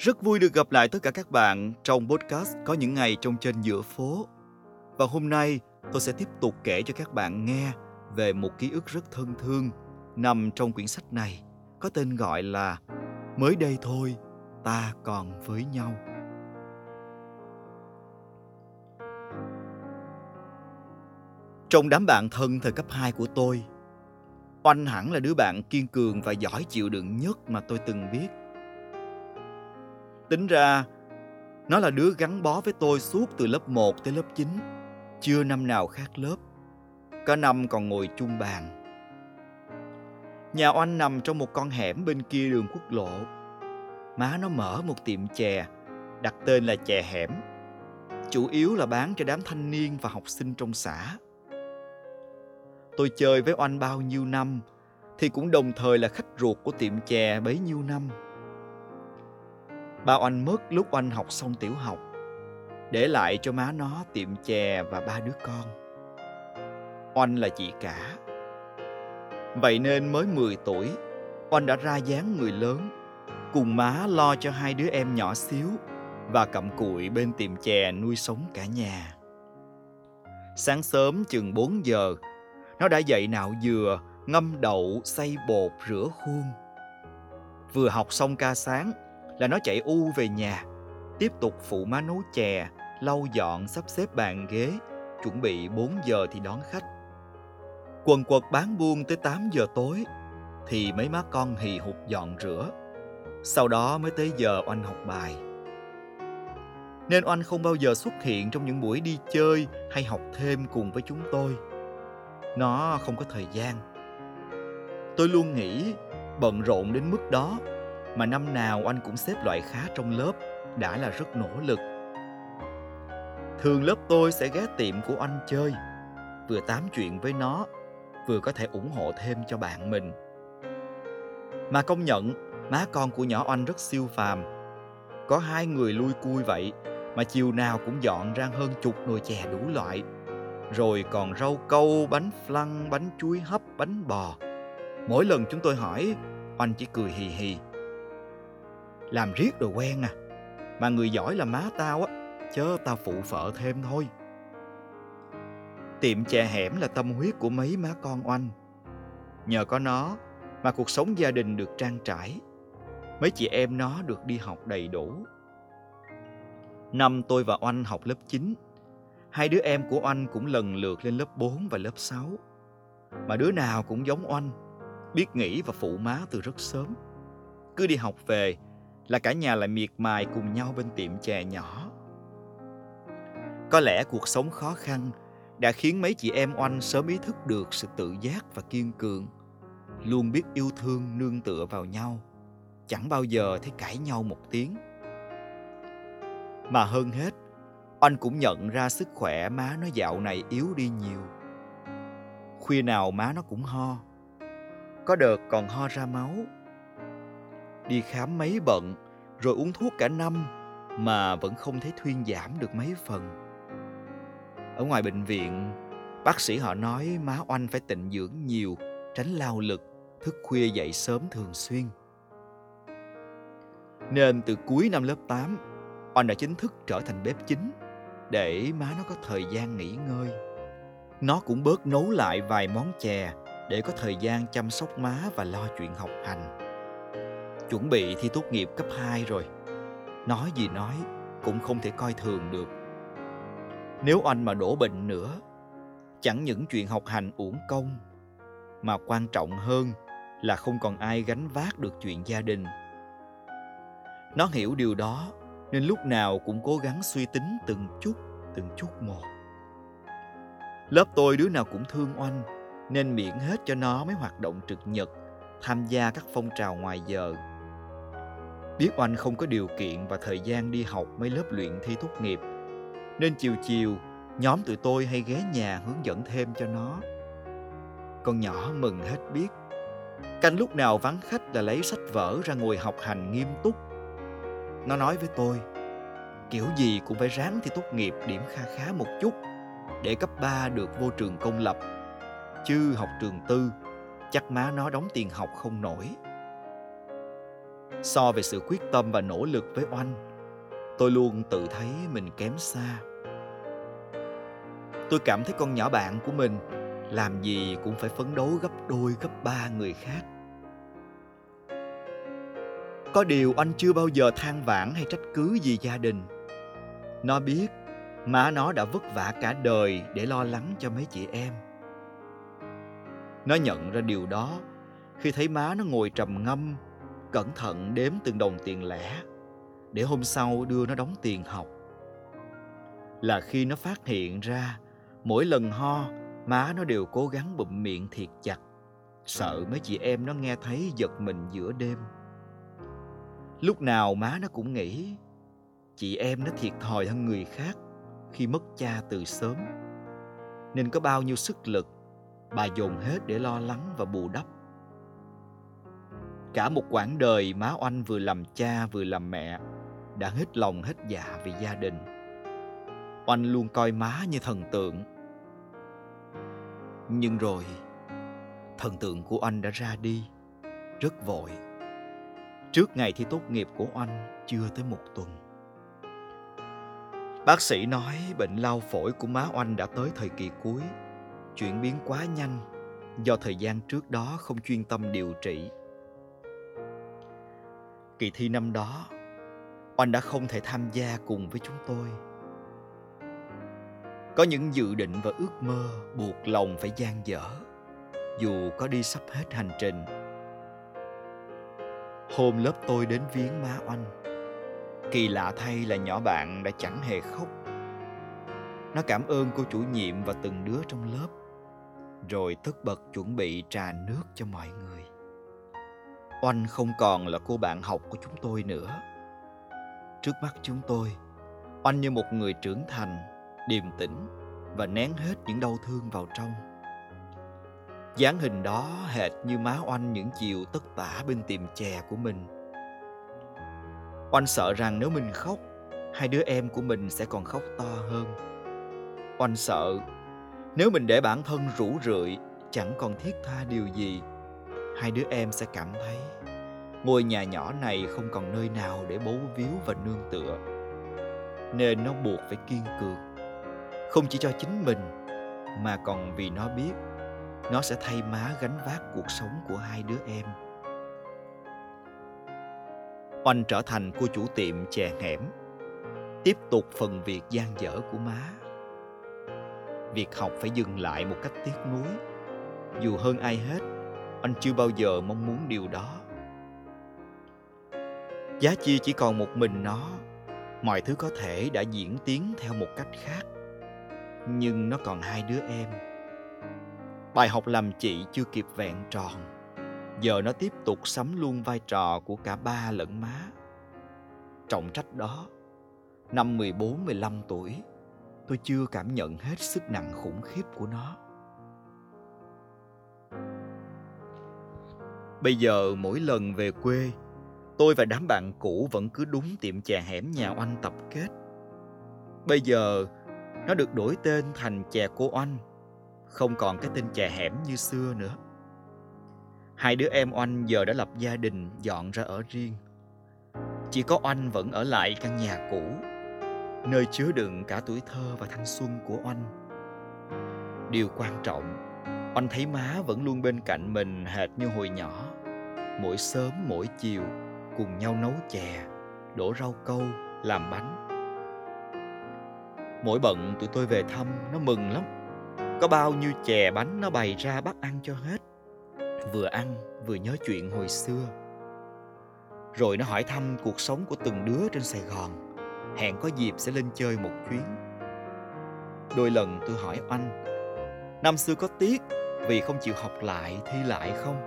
Rất vui được gặp lại tất cả các bạn trong podcast Có những ngày trong trên giữa phố. Và hôm nay tôi sẽ tiếp tục kể cho các bạn nghe về một ký ức rất thân thương nằm trong quyển sách này có tên gọi là Mới đây thôi, ta còn với nhau. Trong đám bạn thân thời cấp 2 của tôi, Oanh hẳn là đứa bạn kiên cường và giỏi chịu đựng nhất mà tôi từng biết. Tính ra, nó là đứa gắn bó với tôi suốt từ lớp 1 tới lớp 9, chưa năm nào khác lớp. Cả năm còn ngồi chung bàn. Nhà Oanh nằm trong một con hẻm bên kia đường quốc lộ. Má nó mở một tiệm chè, đặt tên là chè hẻm. Chủ yếu là bán cho đám thanh niên và học sinh trong xã. Tôi chơi với Oanh bao nhiêu năm, thì cũng đồng thời là khách ruột của tiệm chè bấy nhiêu năm. Ba Oanh mất lúc Oanh học xong tiểu học, để lại cho má nó tiệm chè và ba đứa con. Oanh là chị cả, Vậy nên mới 10 tuổi, Oanh đã ra dáng người lớn, cùng má lo cho hai đứa em nhỏ xíu và cặm cụi bên tiệm chè nuôi sống cả nhà. Sáng sớm chừng 4 giờ, nó đã dậy nạo dừa, ngâm đậu, xay bột, rửa khuôn. Vừa học xong ca sáng là nó chạy u về nhà, tiếp tục phụ má nấu chè, lau dọn sắp xếp bàn ghế, chuẩn bị 4 giờ thì đón khách. Quần quật bán buôn tới 8 giờ tối thì mấy má con hì hục dọn rửa. Sau đó mới tới giờ oanh học bài. Nên oanh không bao giờ xuất hiện trong những buổi đi chơi hay học thêm cùng với chúng tôi. Nó không có thời gian. Tôi luôn nghĩ bận rộn đến mức đó mà năm nào anh cũng xếp loại khá trong lớp đã là rất nỗ lực. Thường lớp tôi sẽ ghé tiệm của anh chơi, vừa tám chuyện với nó vừa có thể ủng hộ thêm cho bạn mình. Mà công nhận, má con của nhỏ anh rất siêu phàm. Có hai người lui cui vậy mà chiều nào cũng dọn ra hơn chục nồi chè đủ loại. Rồi còn rau câu, bánh flan, bánh chuối hấp, bánh bò. Mỗi lần chúng tôi hỏi, anh chỉ cười hì hì. Làm riết rồi quen à, mà người giỏi là má tao á, chớ tao phụ phợ thêm thôi. Tiệm chè hẻm là tâm huyết của mấy má con oanh. Nhờ có nó mà cuộc sống gia đình được trang trải. Mấy chị em nó được đi học đầy đủ. Năm tôi và Oanh học lớp 9, hai đứa em của Oanh cũng lần lượt lên lớp 4 và lớp 6. Mà đứa nào cũng giống Oanh, biết nghĩ và phụ má từ rất sớm. Cứ đi học về là cả nhà lại miệt mài cùng nhau bên tiệm chè nhỏ. Có lẽ cuộc sống khó khăn đã khiến mấy chị em oanh sớm ý thức được sự tự giác và kiên cường, luôn biết yêu thương nương tựa vào nhau, chẳng bao giờ thấy cãi nhau một tiếng mà hơn hết, oanh cũng nhận ra sức khỏe má nó dạo này yếu đi nhiều khuya nào má nó cũng ho, có đợt còn ho ra máu đi khám mấy bận rồi uống thuốc cả năm mà vẫn không thấy thuyên giảm được mấy phần ở ngoài bệnh viện, bác sĩ họ nói má oanh phải tịnh dưỡng nhiều, tránh lao lực, thức khuya dậy sớm thường xuyên. Nên từ cuối năm lớp 8, oanh đã chính thức trở thành bếp chính để má nó có thời gian nghỉ ngơi. Nó cũng bớt nấu lại vài món chè để có thời gian chăm sóc má và lo chuyện học hành. Chuẩn bị thi tốt nghiệp cấp 2 rồi. Nói gì nói cũng không thể coi thường được nếu anh mà đổ bệnh nữa, chẳng những chuyện học hành uổng công, mà quan trọng hơn là không còn ai gánh vác được chuyện gia đình. Nó hiểu điều đó nên lúc nào cũng cố gắng suy tính từng chút, từng chút một. Lớp tôi đứa nào cũng thương oanh nên miễn hết cho nó mấy hoạt động trực nhật, tham gia các phong trào ngoài giờ. Biết oanh không có điều kiện và thời gian đi học mấy lớp luyện thi tốt nghiệp nên chiều chiều nhóm tụi tôi hay ghé nhà hướng dẫn thêm cho nó. Con nhỏ mừng hết biết. Canh lúc nào vắng khách là lấy sách vở ra ngồi học hành nghiêm túc. Nó nói với tôi, kiểu gì cũng phải ráng thi tốt nghiệp điểm kha khá một chút để cấp 3 được vô trường công lập. Chứ học trường tư, chắc má nó đóng tiền học không nổi. So về sự quyết tâm và nỗ lực với Oanh, tôi luôn tự thấy mình kém xa. Tôi cảm thấy con nhỏ bạn của mình làm gì cũng phải phấn đấu gấp đôi gấp ba người khác. Có điều anh chưa bao giờ than vãn hay trách cứ gì gia đình. Nó biết má nó đã vất vả cả đời để lo lắng cho mấy chị em. Nó nhận ra điều đó khi thấy má nó ngồi trầm ngâm, cẩn thận đếm từng đồng tiền lẻ để hôm sau đưa nó đóng tiền học. Là khi nó phát hiện ra mỗi lần ho, má nó đều cố gắng bụm miệng thiệt chặt, sợ mấy chị em nó nghe thấy giật mình giữa đêm. Lúc nào má nó cũng nghĩ chị em nó thiệt thòi hơn người khác khi mất cha từ sớm. Nên có bao nhiêu sức lực bà dồn hết để lo lắng và bù đắp. Cả một quãng đời má oanh vừa làm cha vừa làm mẹ đã hết lòng hết dạ vì gia đình. Oanh luôn coi má như thần tượng. Nhưng rồi, thần tượng của oanh đã ra đi, rất vội. Trước ngày thi tốt nghiệp của oanh chưa tới một tuần. Bác sĩ nói bệnh lao phổi của má oanh đã tới thời kỳ cuối, chuyển biến quá nhanh do thời gian trước đó không chuyên tâm điều trị. Kỳ thi năm đó, oanh đã không thể tham gia cùng với chúng tôi. Có những dự định và ước mơ buộc lòng phải gian dở, dù có đi sắp hết hành trình. Hôm lớp tôi đến viếng má oanh, Kỳ lạ thay là nhỏ bạn đã chẳng hề khóc. Nó cảm ơn cô chủ nhiệm và từng đứa trong lớp, rồi tất bật chuẩn bị trà nước cho mọi người. Oanh không còn là cô bạn học của chúng tôi nữa. Trước mắt chúng tôi, Oanh như một người trưởng thành, điềm tĩnh và nén hết những đau thương vào trong. dáng hình đó hệt như má Oanh những chiều tất tả bên tiệm chè của mình – Oanh sợ rằng nếu mình khóc, hai đứa em của mình sẽ còn khóc to hơn. Oanh sợ nếu mình để bản thân rủ rượi, chẳng còn thiết tha điều gì, hai đứa em sẽ cảm thấy ngôi nhà nhỏ này không còn nơi nào để bấu víu và nương tựa. Nên nó buộc phải kiên cường, không chỉ cho chính mình, mà còn vì nó biết nó sẽ thay má gánh vác cuộc sống của hai đứa em. Oanh trở thành cô chủ tiệm chè hẻm, tiếp tục phần việc gian dở của má. Việc học phải dừng lại một cách tiếc nuối. Dù hơn ai hết, anh chưa bao giờ mong muốn điều đó. Giá chi chỉ còn một mình nó, mọi thứ có thể đã diễn tiến theo một cách khác. Nhưng nó còn hai đứa em. Bài học làm chị chưa kịp vẹn tròn Giờ nó tiếp tục sắm luôn vai trò của cả ba lẫn má. Trọng trách đó, năm 14-15 tuổi, tôi chưa cảm nhận hết sức nặng khủng khiếp của nó. Bây giờ mỗi lần về quê, tôi và đám bạn cũ vẫn cứ đúng tiệm chè hẻm nhà oanh tập kết. Bây giờ, nó được đổi tên thành chè cô oanh, không còn cái tên chè hẻm như xưa nữa. Hai đứa em Oanh giờ đã lập gia đình, dọn ra ở riêng. Chỉ có Oanh vẫn ở lại căn nhà cũ, nơi chứa đựng cả tuổi thơ và thanh xuân của Oanh. Điều quan trọng, Oanh thấy má vẫn luôn bên cạnh mình hệt như hồi nhỏ. Mỗi sớm mỗi chiều, cùng nhau nấu chè, đổ rau câu, làm bánh. Mỗi bận tụi tôi về thăm, nó mừng lắm. Có bao nhiêu chè bánh nó bày ra bắt ăn cho hết vừa ăn vừa nhớ chuyện hồi xưa rồi nó hỏi thăm cuộc sống của từng đứa trên sài gòn hẹn có dịp sẽ lên chơi một chuyến đôi lần tôi hỏi anh năm xưa có tiếc vì không chịu học lại thi lại không.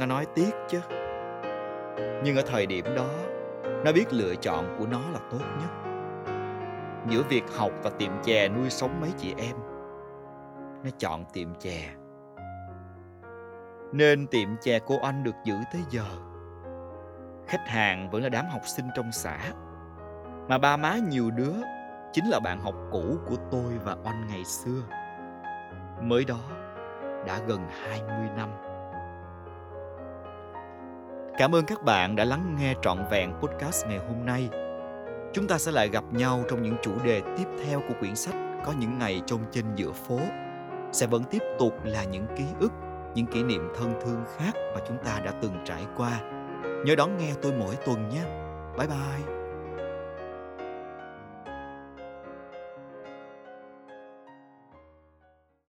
Nó nói tiếc chứ. Nhưng ở thời điểm đó nó biết lựa chọn của nó là tốt nhất. Giữa việc học và tiệm chè nuôi sống mấy chị em nó chọn tiệm chè. Nên tiệm chè cô anh được giữ tới giờ. Khách hàng vẫn là đám học sinh trong xã, mà ba má nhiều đứa chính là bạn học cũ của tôi và Oanh ngày xưa. Mới đó, đã gần 20 năm. Cảm ơn các bạn đã lắng nghe trọn vẹn podcast ngày hôm nay. Chúng ta sẽ lại gặp nhau trong những chủ đề tiếp theo của quyển sách Có những ngày trông trên giữa phố. Sẽ vẫn tiếp tục là những ký ức, những kỷ niệm thân thương khác mà chúng ta đã từng trải qua. Nhớ đón nghe tôi mỗi tuần nhé. Bye bye.